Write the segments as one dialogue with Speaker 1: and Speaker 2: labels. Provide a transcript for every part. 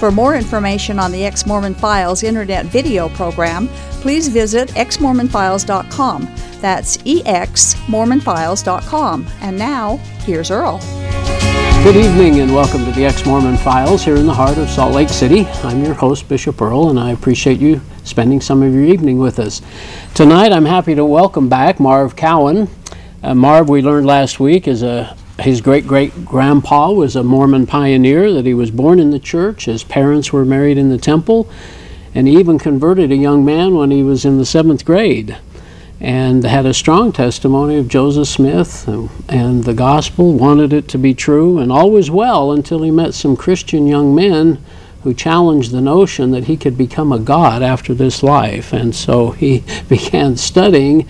Speaker 1: For more information on the Ex Mormon Files internet video program, please visit exmormonfiles.com. That's exmormonfiles.com. And now, here's Earl.
Speaker 2: Good evening and welcome to the Ex Mormon Files here in the heart of Salt Lake City. I'm your host, Bishop Earl, and I appreciate you spending some of your evening with us. Tonight, I'm happy to welcome back Marv Cowan. Uh, Marv, we learned last week, is a his great great grandpa was a Mormon pioneer, that he was born in the church. His parents were married in the temple, and he even converted a young man when he was in the seventh grade and had a strong testimony of Joseph Smith and the gospel, wanted it to be true, and all was well until he met some Christian young men who challenged the notion that he could become a god after this life. And so he began studying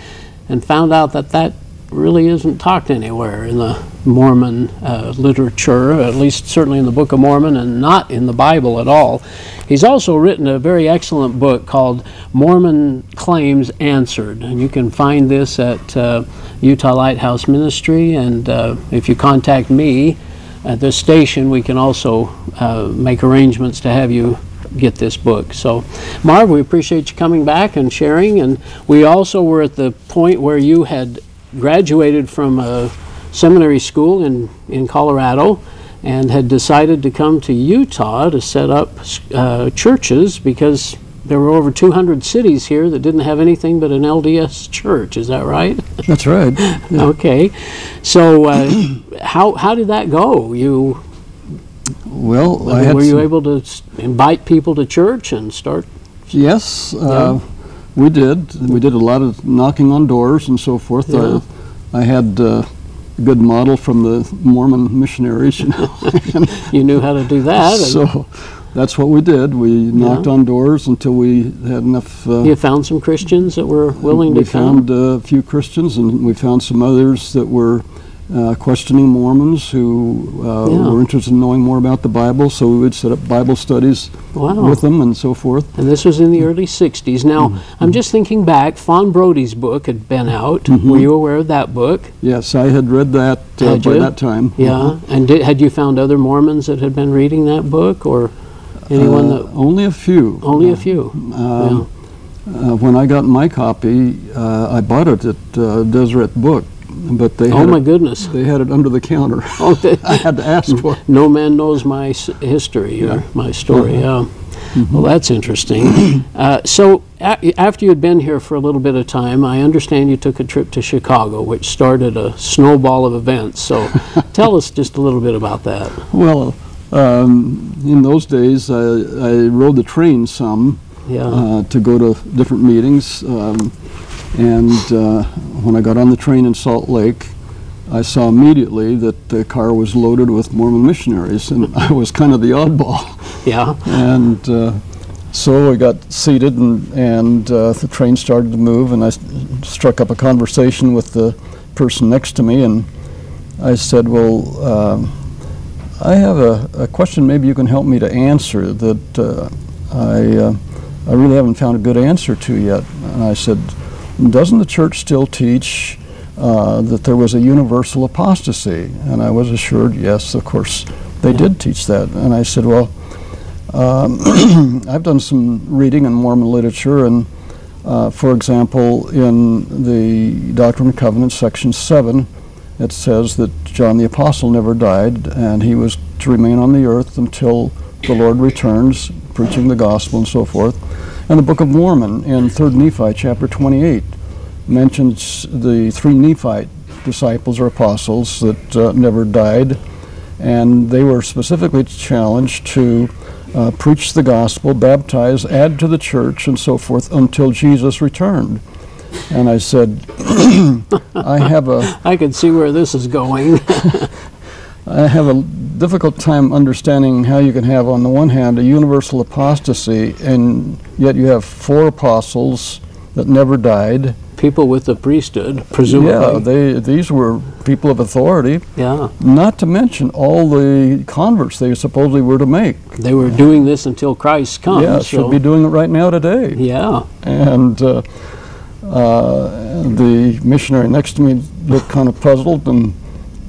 Speaker 2: and found out that that really isn't talked anywhere in the Mormon uh, literature, at least certainly in the Book of Mormon, and not in the Bible at all. He's also written a very excellent book called Mormon Claims Answered, and you can find this at uh, Utah Lighthouse Ministry. And uh, if you contact me at this station, we can also uh, make arrangements to have you get this book. So, Marv, we appreciate you coming back and sharing. And we also were at the point where you had graduated from a seminary school in, in Colorado and had decided to come to Utah to set up uh, churches because there were over 200 cities here that didn't have anything but an LDS church. Is that right?
Speaker 3: That's right.
Speaker 2: Yeah. okay. So, uh, how, how did that go? You
Speaker 3: well,
Speaker 2: were you able to invite people to church and start?
Speaker 3: Yes. Uh, yeah we did. We did a lot of knocking on doors and so forth. Yeah. I, I had uh, a good model from the Mormon missionaries, you know.
Speaker 2: you knew how to do that.
Speaker 3: So that's what we did. We knocked on doors until we had enough.
Speaker 2: Uh, you found some Christians that were willing to
Speaker 3: come? We found a few Christians, and we found some others that were uh, questioning Mormons who uh, yeah. were interested in knowing more about the Bible, so we would set up Bible studies wow. with them and so forth.
Speaker 2: And this was in the early 60s. Now, mm-hmm. I'm just thinking back, Fawn Brodie's book had been out. Mm-hmm. Were you aware of that book?
Speaker 3: Yes, I had read that uh, by that time.
Speaker 2: Yeah, mm-hmm. and did, had you found other Mormons that had been reading that book, or anyone that...
Speaker 3: Uh, only a few.
Speaker 2: Only a few.
Speaker 3: Um, yeah. Uh, when I got my copy, uh, I bought it at Deseret Book but they
Speaker 2: oh
Speaker 3: my
Speaker 2: it, goodness.
Speaker 3: They had it under the counter. Oh, they, i had to ask for it.
Speaker 2: No man knows my history yeah. or my story uh-huh. yeah. Mm-hmm. well that's interesting. Uh, so a- after you had been here for a little bit of time i understand you took a trip to chicago which started a snowball of events. So tell us just a little bit about that.
Speaker 3: Well um, in those days I, I, rode the train some yeah. uh, to go to different meetings um, and uh, when I got on the train in Salt Lake, I saw immediately that the car was loaded with Mormon missionaries, and I was kind of the oddball.
Speaker 2: Yeah.
Speaker 3: And uh, so I got seated, and, and uh, the train started to move, and I struck up a conversation with the person next to me, and I said, Well, um, I have a, a, question maybe you can help me to answer that uh, I, uh, I really haven't found a good answer to yet. And I said, doesn't the church still teach uh, that there was a universal apostasy? And I was assured, yes, of course, they did teach that. And I said, well, um, I've done some reading in Mormon literature, and uh, for example, in the Doctrine and Covenants, section 7, it says that John the Apostle never died, and he was to remain on the earth until the Lord returns, preaching the gospel and so forth. And the Book of Mormon in 3rd Nephi chapter 28 mentions the three Nephite disciples or apostles that uh, never died, and they were specifically challenged to uh, preach the gospel, baptize, add to the church, and so forth until Jesus returned. And I said, I have a.
Speaker 2: I can see where this is going.
Speaker 3: I have a difficult time understanding how you can have, on the one hand, a universal apostasy, and yet you have four apostles that never died.
Speaker 2: People with the priesthood, presumably.
Speaker 3: Yeah, they these were people of authority.
Speaker 2: Yeah.
Speaker 3: Not to mention all the converts they supposedly were to make.
Speaker 2: They were doing this until Christ comes.
Speaker 3: yeah,
Speaker 2: so-
Speaker 3: should be doing it right now today.
Speaker 2: Yeah.
Speaker 3: And uh, uh, the missionary next to me looked kind of puzzled and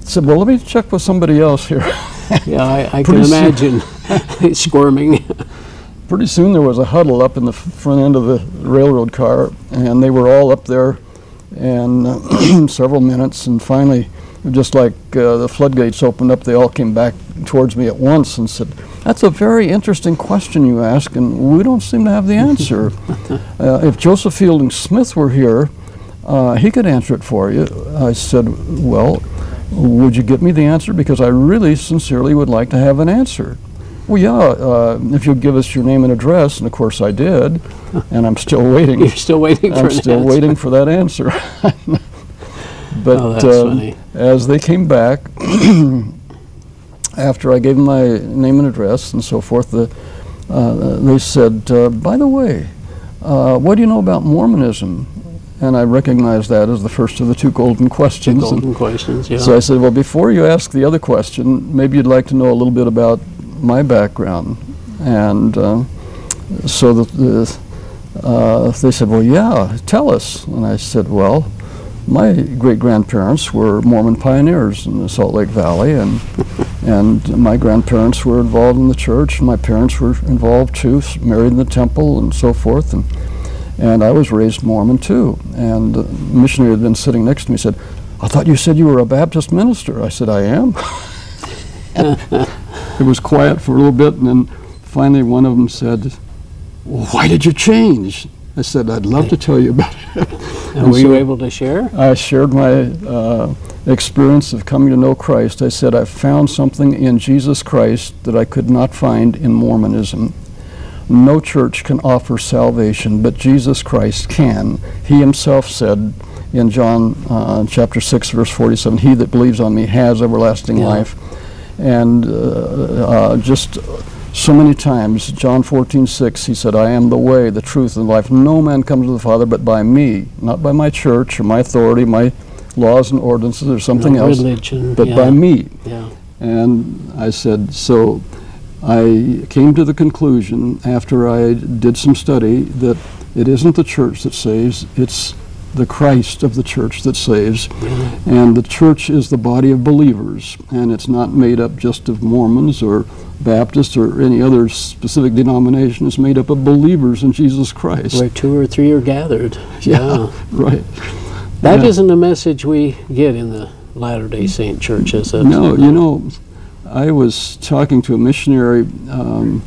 Speaker 3: said, "Well, let me check with somebody else here."
Speaker 2: Yeah, I, I can imagine squirming.
Speaker 3: Pretty soon there was a huddle up in the front end of the railroad car, and they were all up there, and uh, several minutes, and finally, just like uh, the floodgates opened up, they all came back towards me at once and said, "That's a very interesting question you ask, and we don't seem to have the answer. uh, if Joseph Fielding Smith were here, uh, he could answer it for you." I said, "Well." Would you get me the answer? Because I really sincerely would like to have an answer. Well, yeah, uh, if you'll give us your name and address, and of course I did, and I'm still waiting.
Speaker 2: You're still waiting for
Speaker 3: I'm still
Speaker 2: answer.
Speaker 3: waiting for that answer. but
Speaker 2: Oh, that's
Speaker 3: um, as they came back, after I gave them my name and address and so forth, the, uh, they said, uh, "By the way, uh, what do you know about Mormonism?" And I recognized that as the first of the two golden questions. and-
Speaker 2: golden questions, yeah.
Speaker 3: so I said, well, before you ask the other question, maybe you'd like to know a little bit about my background. And uh, so the, the, uh, they said, well, yeah, tell us. And I said, well, my great grandparents were Mormon pioneers in the Salt Lake Valley, and and my grandparents were involved in the church, and my parents were involved too, married in the temple and so forth. And and I was raised Mormon too. And the missionary had been sitting next to me said, I thought you said you were a Baptist minister. I said, I am. it was quiet for a little bit, and then finally one of them said, well, Why did you change? I said, I'd love to tell you about it.
Speaker 2: and were you able to share?
Speaker 3: I shared my uh, experience of coming to know Christ. I said, I found something in Jesus Christ that I could not find in Mormonism. No church can offer salvation, but Jesus Christ can. He himself said in John uh, chapter 6, verse 47, He that believes on me has everlasting
Speaker 2: Yeah.
Speaker 3: life. And uh, uh, just so many times, John 14, 6, he said, I am the way, the truth, and the life. No man comes to the Father but by me, not by my church or my authority, my laws and ordinances or something
Speaker 2: No
Speaker 3: else,
Speaker 2: Religion.
Speaker 3: but
Speaker 2: yeah.
Speaker 3: by me.
Speaker 2: Yeah.
Speaker 3: And I said, so I came to the conclusion after I did some study that it isn't the church that saves, it's the Christ of the church that saves. And the church is the body of believers, and it's not made up just of Mormons or Baptists or any other specific denomination. It's made up of believers in Jesus Christ.
Speaker 2: Where two or three are gathered. Yeah.
Speaker 3: Right.
Speaker 2: That
Speaker 3: Yeah.
Speaker 2: not a message we get in the Latter day Saint Church, is it?
Speaker 3: No, you know, I was talking to a missionary. Um,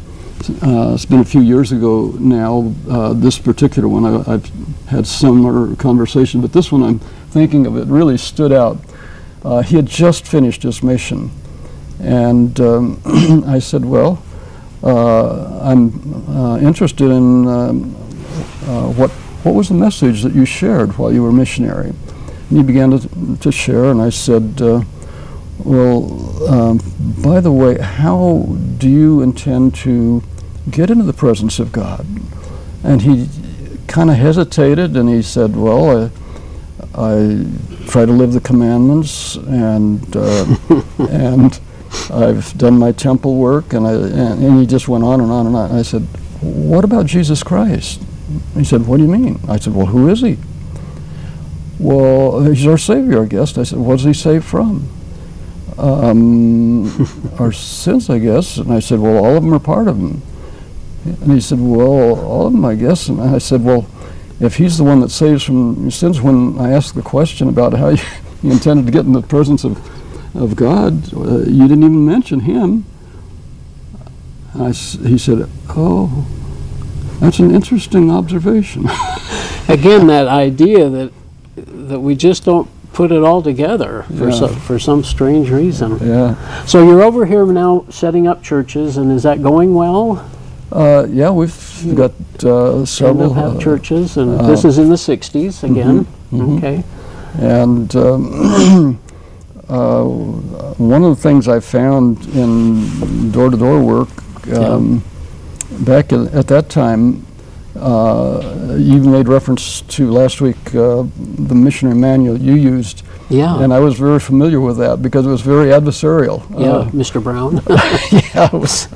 Speaker 3: uh, it's been a few years ago now. Uh, this particular one, I, I've had similar conversation, but this one I'm thinking of. It really stood out. Uh, he had just finished his mission, and um, I said, "Well, uh, I'm uh, interested in um, uh, what what was the message that you shared while you were missionary." And he began to, to share, and I said. Well, um, by the way, how do you intend to get into the presence of God? And he kind of hesitated and he said, Well, I, I try to live the commandments and, uh, and I've done my temple work. And, I, and, and he just went on and on and on. I said, What about Jesus Christ? He said, What do you mean? I said, Well, who is he? Well, he's our Savior, I guess. I said, What does he save from? um, our sins, I guess. And I said, well, all of them are part of them. And he said, well, all of them, I guess. And I said, well, if he's the one that saves from sins, when I asked the question about how you, you intended to get in the presence of, of God, uh, you didn't even mention him. I he said, oh, that's an interesting observation.
Speaker 2: Again, that idea that that we just don't put it all together for
Speaker 3: Yeah.
Speaker 2: some, for some strange reason.
Speaker 3: yeah.
Speaker 2: So you're over here now setting up churches, and is that going well?
Speaker 3: Uh, yeah, we've got uh,
Speaker 2: Several
Speaker 3: several.
Speaker 2: have
Speaker 3: uh,
Speaker 2: churches, and
Speaker 3: uh,
Speaker 2: this is in the 60s again.
Speaker 3: mhm.
Speaker 2: Okay.
Speaker 3: And um, uh, one of the things I found in door-to-door work um, back at, at that time, uh, you made reference to last week uh, the missionary manual you used,
Speaker 2: Yeah.
Speaker 3: and I was very familiar with that because it was very adversarial.
Speaker 2: yeah,
Speaker 3: Uh,
Speaker 2: Mr. Brown.
Speaker 3: yeah, it was.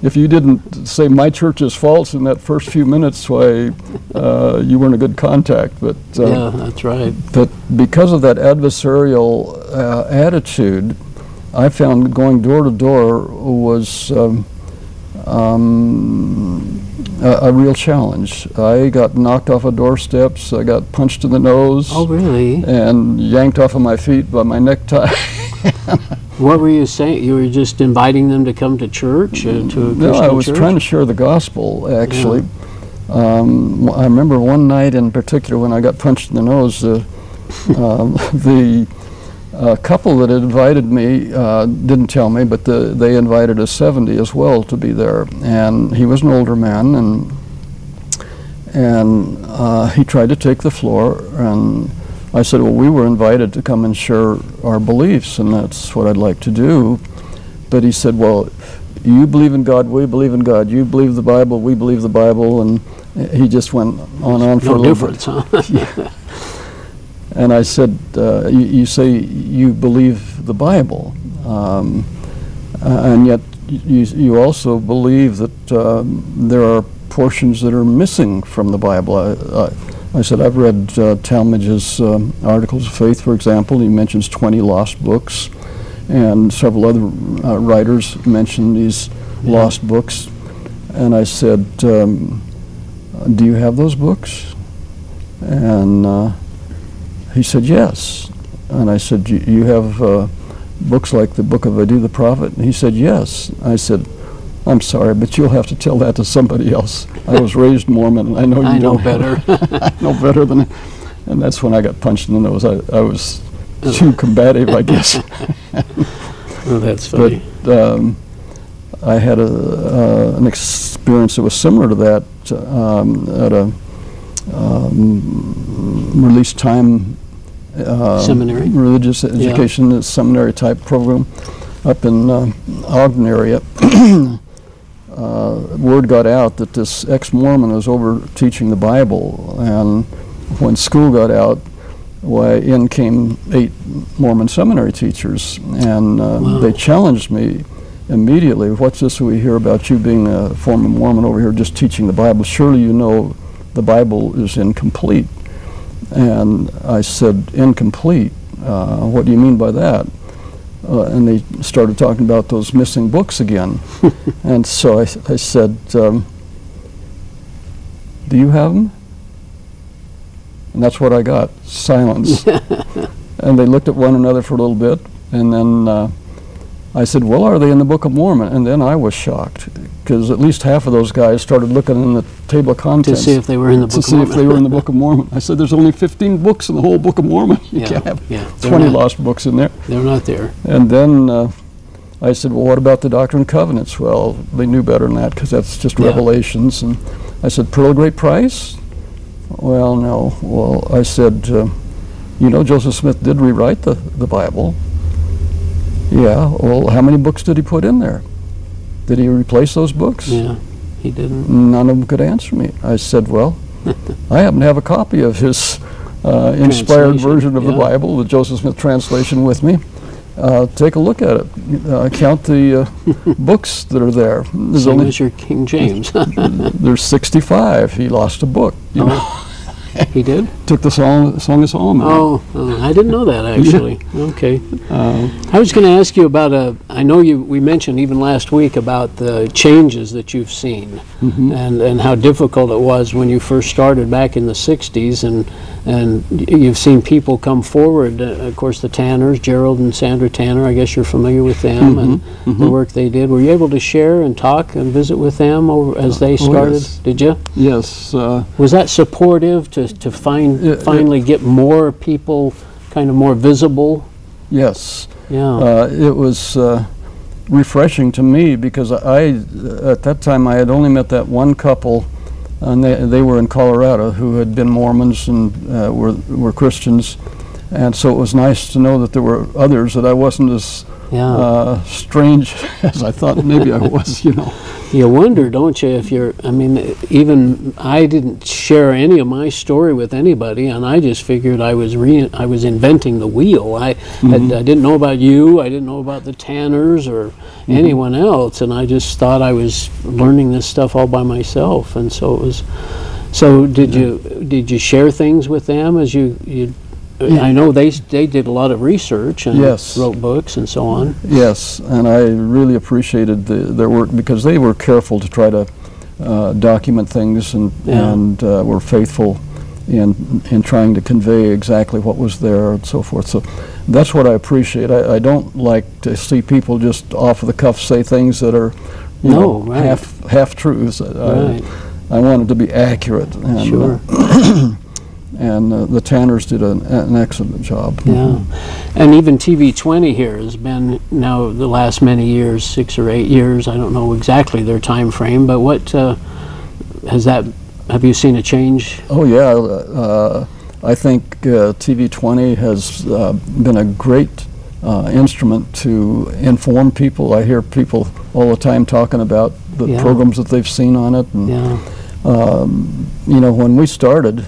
Speaker 3: If you didn't say my church is false in that first few minutes, why uh, you weren't a good contact. But uh,
Speaker 2: yeah, that's right.
Speaker 3: but because of that adversarial uh, attitude, I found going door to door was um, um, a, a real challenge. I got knocked off of doorsteps. I got punched in the nose.
Speaker 2: Oh, really?
Speaker 3: And yanked off of my feet by my necktie.
Speaker 2: What were you saying? You were just inviting them to come to church, uh, to Christian
Speaker 3: No, I was
Speaker 2: church?
Speaker 3: trying to share the gospel, actually. Um, I remember one night in particular when I got punched in the nose, uh, um, the uh, couple that had invited me uh, didn't tell me, but the, they invited a 70 as well to be there. And he was an older man, and and uh, he tried to take the floor, and I said, well, we were invited to come and share our beliefs, and that's what I'd like to do. But he said, well, you believe in God, we believe in God. You believe the Bible, we believe the Bible, and he just went on and on for a little
Speaker 2: difference, huh?
Speaker 3: bit. And I said, uh, you, you say you believe the Bible, um, uh, and yet you, you also believe that um, there are portions that are missing from the Bible. I, I, I said, I've read uh, Talmage's um, Articles of Faith, for example. He mentions 20 lost books, and several other uh, writers mention these lost books. And I said, um, Do you have those books? And uh, he said, Yes. And I said, You, you have uh, books like the book of Iddo the Prophet? And he said, Yes. I said, I'm sorry, but you'll have to tell that to somebody else. I was raised Mormon, and I know you
Speaker 2: I know
Speaker 3: don't
Speaker 2: better.
Speaker 3: I know better than, and that's when I got punched in the nose. I, I was too combative, I guess.
Speaker 2: oh, that's funny.
Speaker 3: But um, I had a, uh, an experience that was similar to that um, at a um, release time uh,
Speaker 2: Seminary?
Speaker 3: religious education seminary type program up in uh, Ogden area. uh, word got out that this ex-Mormon was over teaching the Bible, and when school got out, why in came eight Mormon seminary teachers, and uh,
Speaker 2: Wow.
Speaker 3: they challenged me immediately. What's this we hear about you being a former Mormon over here just teaching the Bible? Surely you know the Bible is incomplete. And I said, incomplete? Uh, what do you mean by that? Uh, and they started talking about those missing books again. and so I, I said, um, Do you have them? And that's what I got silence. and they looked at one another for a little bit, and then uh, I said, Well, are they in the Book of Mormon? And then I was shocked because at least half of those guys started looking in the table of contents to
Speaker 2: see if they were in the Book
Speaker 3: to
Speaker 2: see
Speaker 3: if they were in the Book of Mormon. I said, There's only 15 books in the whole Book of Mormon. You
Speaker 2: Yeah,
Speaker 3: can't have
Speaker 2: yeah,
Speaker 3: 20
Speaker 2: not-
Speaker 3: lost books in there.
Speaker 2: They're not there.
Speaker 3: And then uh, I said, Well, what about the Doctrine and Covenants? Well, they knew better than that because that's just
Speaker 2: Yeah.
Speaker 3: revelations. And I said, Pearl of Great Price? Well, no. Well, I said, uh, You know, Joseph Smith did rewrite the, the Bible. Yeah. Well, how many books did he put in there? Did he replace those books?
Speaker 2: Yeah, he didn't.
Speaker 3: None of them could answer me. I said, Well, I happen to have a copy of his uh, inspired version of the. Bible, the Joseph Smith translation, with me. Uh, take a look at it. Uh, count the uh, books that are there. There's
Speaker 2: Same
Speaker 3: only
Speaker 2: as your King James.
Speaker 3: there's 65. He lost a book. You know,
Speaker 2: he did?
Speaker 3: took the song, song of Solomon.
Speaker 2: Oh, oh, I didn't know that actually. Okay.
Speaker 3: Uh,
Speaker 2: I was going to ask you about a. I know you. We mentioned even last week about the changes that you've seen,
Speaker 3: Mm-hmm.
Speaker 2: and and how difficult it was when you first started back in the '60s, and and you've seen people come forward. Uh, of course, the Tanners, Gerald and Sandra Tanner. I guess you're familiar with them and
Speaker 3: Mm-hmm.
Speaker 2: the work they did. Were you able to share and talk and visit with them over, as they
Speaker 3: Oh,
Speaker 2: started?
Speaker 3: yes.
Speaker 2: Did you?
Speaker 3: yes. Uh,
Speaker 2: Was that supportive to to find finally get more people kind of more visible?
Speaker 3: yes.
Speaker 2: Yeah.
Speaker 3: Uh, it was uh, refreshing to me because I, at that time, I had only met that one couple, and they, they were in Colorado who had been Mormons and uh, were, were Christians. And so it was nice to know that there were others, that I wasn't as
Speaker 2: Yeah.
Speaker 3: uh, strange as I thought maybe I was, you know.
Speaker 2: You wonder, don't you, if you're, I mean, even I didn't share any of my story with anybody, and I just figured I was re- I was inventing the wheel. I, had, I didn't know about you, I didn't know about the Tanners or anyone else, and I just thought I was learning this stuff all by myself, and so it was. So did you did you share things with them as you you? I know they they did a lot of research and
Speaker 3: Yes.
Speaker 2: wrote books and so on.
Speaker 3: Yes, and I really appreciated the, their work because they were careful to try to uh, document things and,
Speaker 2: Yeah.
Speaker 3: and uh, were faithful in, in trying to convey exactly what was there and so forth. So that's what I appreciate. I, I don't like to see people just off of the cuff say things that are you
Speaker 2: No,
Speaker 3: know,
Speaker 2: right.
Speaker 3: half half truths. I,
Speaker 2: Right.
Speaker 3: I want it to be accurate. And,
Speaker 2: Sure.
Speaker 3: and uh, the Tanners did an, an excellent job.
Speaker 2: Yeah, and even TV 20 here has been now the last many years, six or eight years. I don't know exactly their time frame, but what uh, has that? Have you seen a change?
Speaker 3: Oh yeah, uh, I think uh, TV20 has uh, been a great uh, instrument to inform people. I hear people all the time talking about the
Speaker 2: Yeah.
Speaker 3: programs that they've seen on it. And,
Speaker 2: Yeah,
Speaker 3: um, you know, when we started,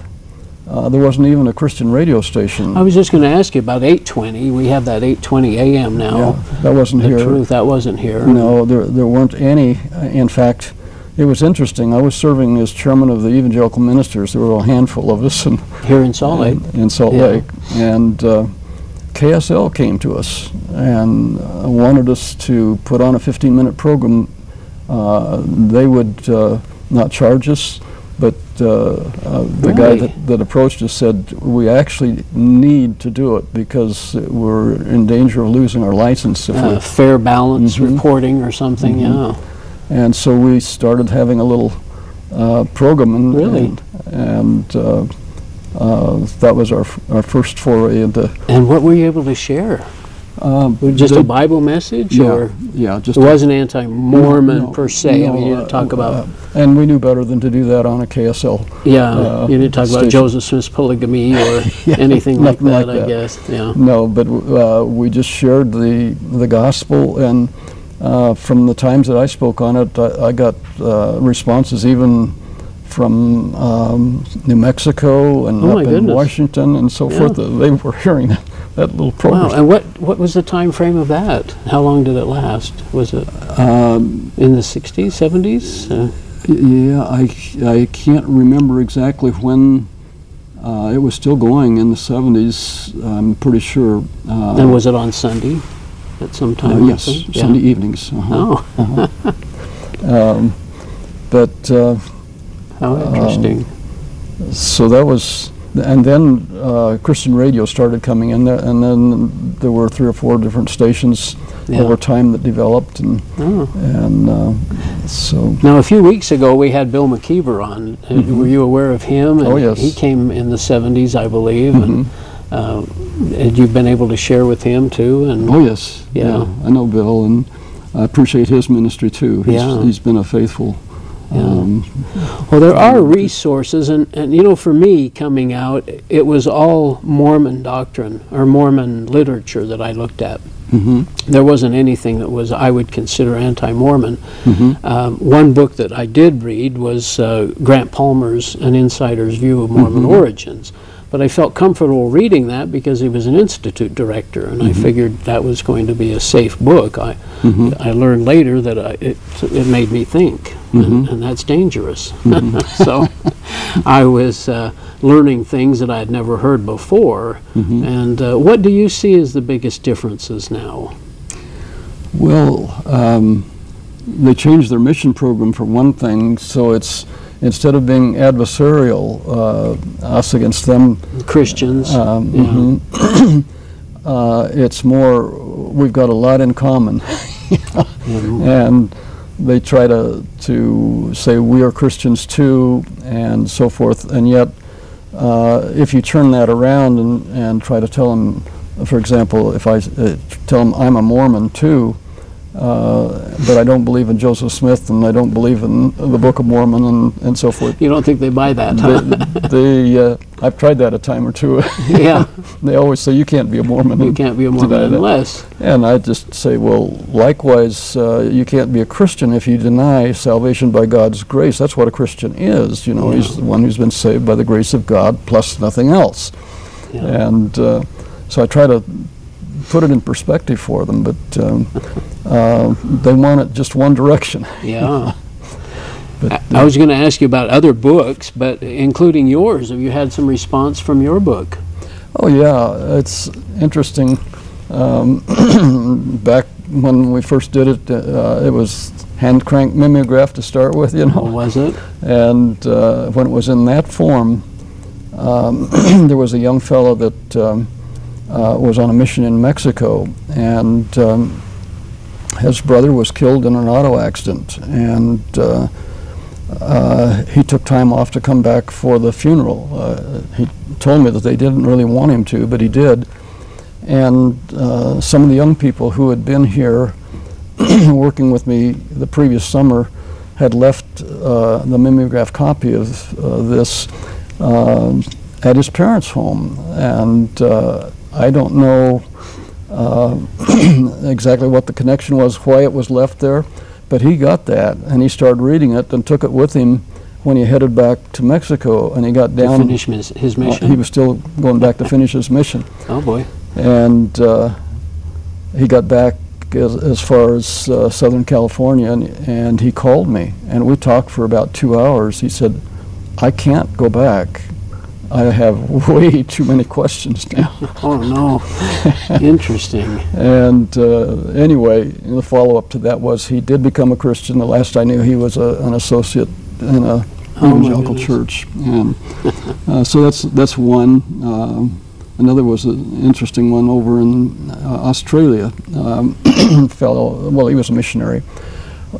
Speaker 3: uh, there wasn't even a Christian radio station.
Speaker 2: I was just going to ask you about 820. We have that 820 AM now.
Speaker 3: yeah, that wasn't
Speaker 2: The
Speaker 3: here.
Speaker 2: truth that wasn't here.
Speaker 3: No, there, there weren't any. Uh, In fact, it was interesting. I was serving as chairman of the evangelical ministers. There were a handful of us, and
Speaker 2: Here in Salt Lake.
Speaker 3: in, in Salt
Speaker 2: Yeah.
Speaker 3: Lake, and uh, KSL came to us and uh, wanted us to put on a 15-minute program. Uh, they would uh, not charge us, uh, uh, the guy that, that approached us said we actually need to do it because we're in danger of losing our license if
Speaker 2: Uh,
Speaker 3: we
Speaker 2: fair balance
Speaker 3: Mhm.
Speaker 2: reporting or something.
Speaker 3: Mhm.
Speaker 2: Yeah.
Speaker 3: and so we started having a little uh, program, and
Speaker 2: Really?
Speaker 3: and, and uh, uh, that was our f- our first foray into
Speaker 2: And what were you able to share?
Speaker 3: Um,
Speaker 2: Just a Bible message,
Speaker 3: yeah,
Speaker 2: or
Speaker 3: yeah, just
Speaker 2: it wasn't anti-Mormon
Speaker 3: no,
Speaker 2: per se. I mean, you didn't
Speaker 3: uh,
Speaker 2: talk about.
Speaker 3: uh, and we knew better than to do that on a KSL.
Speaker 2: Yeah,
Speaker 3: uh,
Speaker 2: you didn't talk about. Joseph Smith's polygamy or anything like that,
Speaker 3: like
Speaker 2: I guess. Yeah.
Speaker 3: No, but uh, we just shared the the gospel, and uh, from the times that I spoke on it, I, I got uh, responses even from um, New Mexico and
Speaker 2: Oh,
Speaker 3: up in. Washington and so
Speaker 2: Yeah.
Speaker 3: forth. Uh, they were hearing that, that little program.
Speaker 2: Wow. And what what was the time frame of that? How long did it last? Was it
Speaker 3: Um,
Speaker 2: in the 60s, 70s? Uh,
Speaker 3: yeah, I, I can't remember exactly when. Uh, it was still going in the 70s, I'm pretty sure. Uh,
Speaker 2: and was it on Sunday at some
Speaker 3: uh,
Speaker 2: time?
Speaker 3: yes,
Speaker 2: also? Yeah.
Speaker 3: Sunday evenings. uh-huh.
Speaker 2: Oh,
Speaker 3: Um, but uh,
Speaker 2: how interesting.
Speaker 3: so that was, and then uh, Christian radio started coming in there, and then there were three or four different stations
Speaker 2: Yeah.
Speaker 3: over time that developed, and
Speaker 2: Oh.
Speaker 3: and uh, so
Speaker 2: Now, a few weeks ago, we had Bill McKeever on. Uh, Were you aware of him? And
Speaker 3: Mm-hmm. Oh, yes.
Speaker 2: He came in the 70s, I believe. And
Speaker 3: Mm-hmm.
Speaker 2: uh, had you been able to share with him too? And
Speaker 3: oh yes,
Speaker 2: Yeah.
Speaker 3: I know Bill, and I appreciate his ministry too. He's,
Speaker 2: Yeah.
Speaker 3: he's been a faithful. Um,
Speaker 2: Well, there are resources, and, and you know, for me coming out, it was all Mormon doctrine or Mormon literature that I looked at.
Speaker 3: mhm,
Speaker 2: There wasn't anything that was I would consider anti-Mormon.
Speaker 3: mhm.
Speaker 2: Um, one book that I did read was uh, Grant Palmer's An Insider's View of Mormon Origins. But I felt comfortable reading that because he was an institute director, and I figured that was going to be a safe book. I, I learned later that I, it, it made me think, and, and that's dangerous. so I was uh, learning things that I had never heard before. And uh, what do you see as the biggest differences now?
Speaker 3: Well, um, they changed their mission program for one thing, so it's instead of being adversarial, uh, us against them,
Speaker 2: Christians?
Speaker 3: um,
Speaker 2: Yeah.
Speaker 3: mhm, uh, it's more we've got a lot in common, and they try to to say we are Christians too, and so forth, and yet. Uh, if you turn that around and, and try to tell them, for example, if I uh, tell them I'm a Mormon too, uh, but I don't believe in Joseph Smith, and I don't believe in the Book of Mormon, and, and so forth.
Speaker 2: You don't think they buy that? Huh?
Speaker 3: They, they uh, I've tried that a time or two.
Speaker 2: yeah,
Speaker 3: they always say you can't be a Mormon.
Speaker 2: you can't be a Mormon unless.
Speaker 3: And I just say, well, likewise, uh, you can't be a Christian if you deny salvation by God's grace. That's what a Christian is. You know, he's the one who's been saved by the grace of God plus nothing else.
Speaker 2: Yeah.
Speaker 3: And uh, so I try to put it in perspective for them, but um, uh, they want it just one direction.
Speaker 2: Yeah.
Speaker 3: But,
Speaker 2: I, I was going to ask you about other books, but including yours. Have you had some response from your book?
Speaker 3: Oh yeah, it's interesting. Um, back when we first did it, uh, it was hand crank mimeograph to start with, you know.
Speaker 2: Was it?
Speaker 3: And uh, when it was in that form, um, there was a young fellow that um, uh, was on a mission in Mexico, and um, his brother was killed in an auto accident, and uh, uh, he took time off to come back for the funeral. Uh, he told me that they didn't really want him to, but he did. And uh, some of the young people who had been here working with me the previous summer had left uh, the mimeograph copy of this um at his parents' home. And uh, I don't know uh, exactly what the connection was, why it was left there, but he got that and he started reading it and took it with him when he headed back to Mexico and he got
Speaker 2: To
Speaker 3: down.
Speaker 2: finish mis- his
Speaker 3: uh,
Speaker 2: mission?
Speaker 3: he was still going back to finish his mission.
Speaker 2: oh, boy.
Speaker 3: And uh, he got back as, as far as uh, Southern California and, and he called me and we talked for about two hours. He said, I can't go back. I have way too many questions now.
Speaker 2: Oh, no. Interesting.
Speaker 3: And uh, anyway, the follow up to that was he did become a Christian. The last I knew, he was a, an associate in a
Speaker 2: Oh,
Speaker 3: evangelical church. And uh, so that's that's one. Um, another was an interesting one over in uh, Australia. Um, fellow, well, he was a missionary.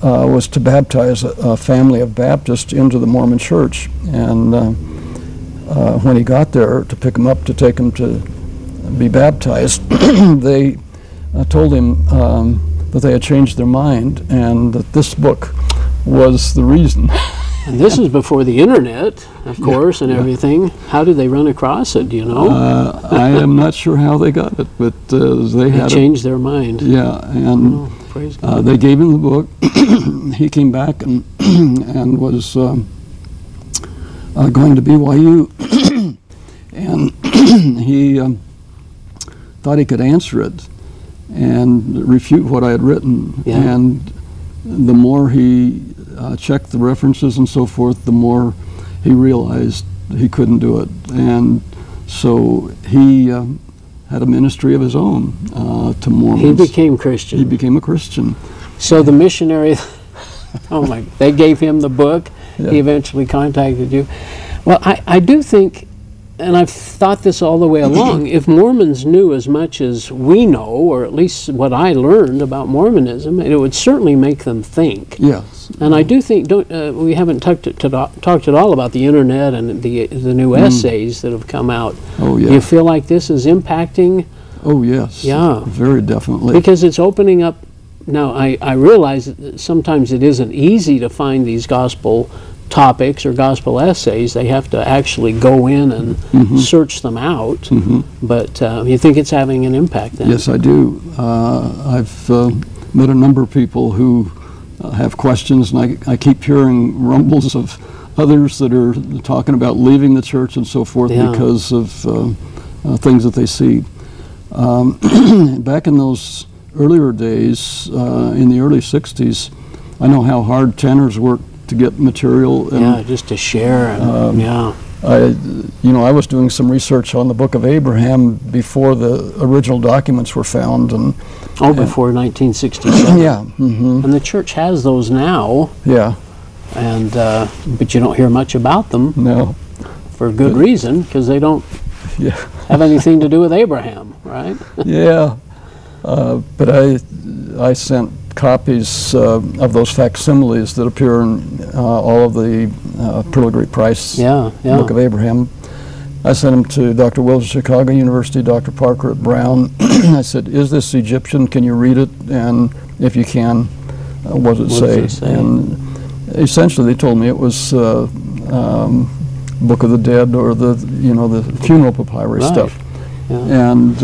Speaker 3: Uh, was to baptize a, a family of Baptists into the Mormon Church, and uh, when he got there to pick him up to take him to be baptized, they uh, told him um, that they had changed their mind and that this book was the reason.
Speaker 2: And this is before the internet, of course, and everything. How did they run across it? Do you know?
Speaker 3: Uh, I am not sure how they got it, but uh, they
Speaker 2: they
Speaker 3: had it.
Speaker 2: changed their mind.
Speaker 3: Yeah, and
Speaker 2: Oh, praise God.
Speaker 3: uh, they gave him the book. he came back and and was um, uh, going to BYU, and he um, thought he could answer it and refute what I had written.
Speaker 2: Yeah.
Speaker 3: And the more he uh, checked the references and so forth, the more he realized he couldn't do it. And so he um, had a ministry of his own uh, to Mormons.
Speaker 2: he became Christian.
Speaker 3: He became a Christian.
Speaker 2: So the missionary, oh my, they gave him the book.
Speaker 3: Yeah.
Speaker 2: He eventually contacted you. Well, I, I do think, and I've thought this all the way along, if Mormons knew as much as we know, or at least what I learned about Mormonism, it would certainly make them think.
Speaker 3: Yes.
Speaker 2: And I do think don't, uh, we haven't talked to, to, talked at all about the internet and the the new essays that have come out.
Speaker 3: Oh,
Speaker 2: Do
Speaker 3: yeah.
Speaker 2: you feel like this is impacting
Speaker 3: Oh, yes.
Speaker 2: Yeah.
Speaker 3: Very definitely.
Speaker 2: because it's opening up now I, I realize that sometimes it isn't easy to find these gospel topics or gospel essays they have to actually go in and
Speaker 3: Mm-hmm.
Speaker 2: search them out but uh, you think it's having an impact then
Speaker 3: Yes, I do. Uh, I've uh, met a number of people who uh, have questions, and I, I keep hearing rumbles of others that are talking about leaving the church and so forth
Speaker 2: Yeah.
Speaker 3: because of uh, uh, things that they see. Um, back in those earlier days, uh, in the early 60s, I know how hard Tanners worked to get material. And
Speaker 2: yeah just to share and
Speaker 3: Um,
Speaker 2: yeah.
Speaker 3: I, you know, I was doing some research on the Book of Abraham before the original documents were found, and
Speaker 2: oh before 1967
Speaker 3: yeah, hmm
Speaker 2: and the church has those now.
Speaker 3: Yeah,
Speaker 2: and uh, but you don't hear much about them.
Speaker 3: No,
Speaker 2: for good reason because they don't
Speaker 3: yeah,
Speaker 2: have anything to do with Abraham right?
Speaker 3: Yeah. Uh, but I, I sent copies uh, of those facsimiles that appear in uh, all of the uh, Pearl of Great Price
Speaker 2: yeah yeah
Speaker 3: Book of Abraham I sent them to Dr. Wills at Chicago University, Dr. Parker at Brown. I said, "Is this Egyptian? Can you read it? And if you can, uh, what does it
Speaker 2: What
Speaker 3: say?"
Speaker 2: does it say?
Speaker 3: And essentially, they told me it was uh, um, Book of the Dead or the you know the funeral papyrus
Speaker 2: Right.
Speaker 3: stuff.
Speaker 2: Yeah.
Speaker 3: And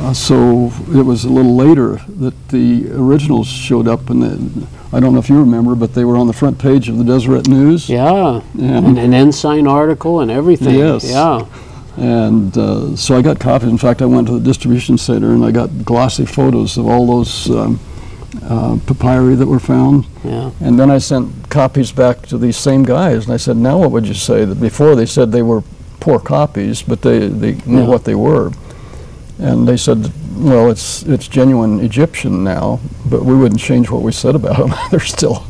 Speaker 3: uh, so it was a little later that the originals showed up, and the, I don't know if you remember, but they were on the front page of the Deseret News.
Speaker 2: Yeah.
Speaker 3: And-
Speaker 2: And an ensign article and everything.
Speaker 3: Yes.
Speaker 2: Yeah.
Speaker 3: And uh, so I got copies. In fact, I went to the distribution center and I got glossy photos of all those um, uh, papyri that were found.
Speaker 2: Yeah.
Speaker 3: And then I sent copies back to these same guys, and I said, "Now what would you say?" That before they said they were poor copies, but they they knew
Speaker 2: Yeah.
Speaker 3: what they were, and they said, "Well, it's it's genuine Egyptian now, but we wouldn't change what we said about them. They're still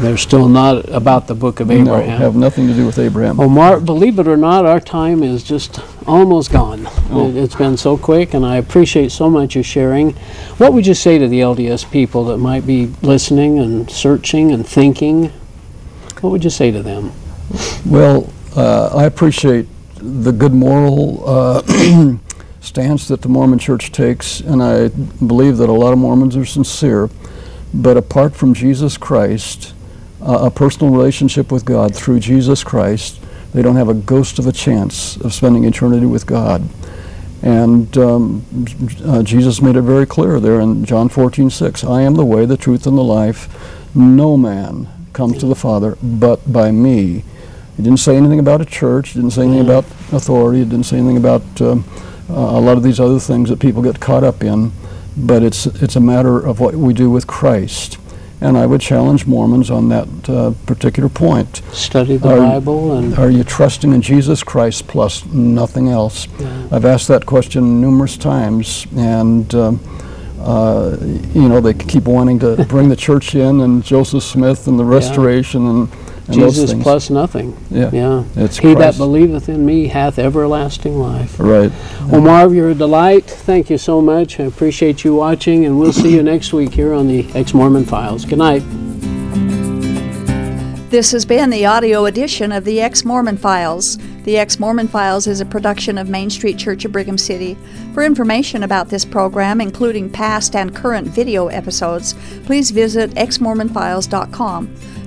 Speaker 2: They're still not about the book of
Speaker 3: no,
Speaker 2: Abraham.
Speaker 3: have nothing to do with Abraham."
Speaker 2: Well, Mark, believe it or not, our time is just almost gone.
Speaker 3: Oh.
Speaker 2: It, it's been so quick, and I appreciate so much your sharing. What would you say to the LDS people that might be listening and searching and thinking? What would you say to them?
Speaker 3: Well, uh, I appreciate the good moral uh, stance that the Mormon Church takes, and I believe that a lot of Mormons are sincere. But apart from Jesus Christ, uh, a personal relationship with God through Jesus Christ, they don't have a ghost of a chance of spending eternity with God. And um, uh, Jesus made it very clear there in John 14, 6. I am the way, the truth, and the life. No man comes to the Father but by me. He didn't say anything about a church, he didn't say anything about authority, he didn't say anything about um, uh, a lot of these other things that people get caught up in. But it's, it's a matter of what we do with Christ. And I would challenge Mormons on that uh, particular point.
Speaker 2: Study the
Speaker 3: Are-
Speaker 2: Bible and
Speaker 3: Are you trusting in Jesus Christ plus nothing else?
Speaker 2: Yeah.
Speaker 3: I've asked that question numerous times, and um, uh, you know they keep wanting to bring the church in and Joseph Smith and the Restoration and, and
Speaker 2: Jesus plus nothing.
Speaker 3: yeah,
Speaker 2: Yeah.
Speaker 3: it's
Speaker 2: He that believeth in me hath everlasting life.
Speaker 3: right.
Speaker 2: Well, Marv, you're a delight. Thank you so much. I appreciate you watching, and we'll see you next week here on the Ex Mormon Files. Good night.
Speaker 1: This has been the audio edition of the Ex Mormon Files. The Ex Mormon Files is a production of Main Street Church of Brigham City. For information about this program, including past and current video episodes, please visit exmormonfiles.com.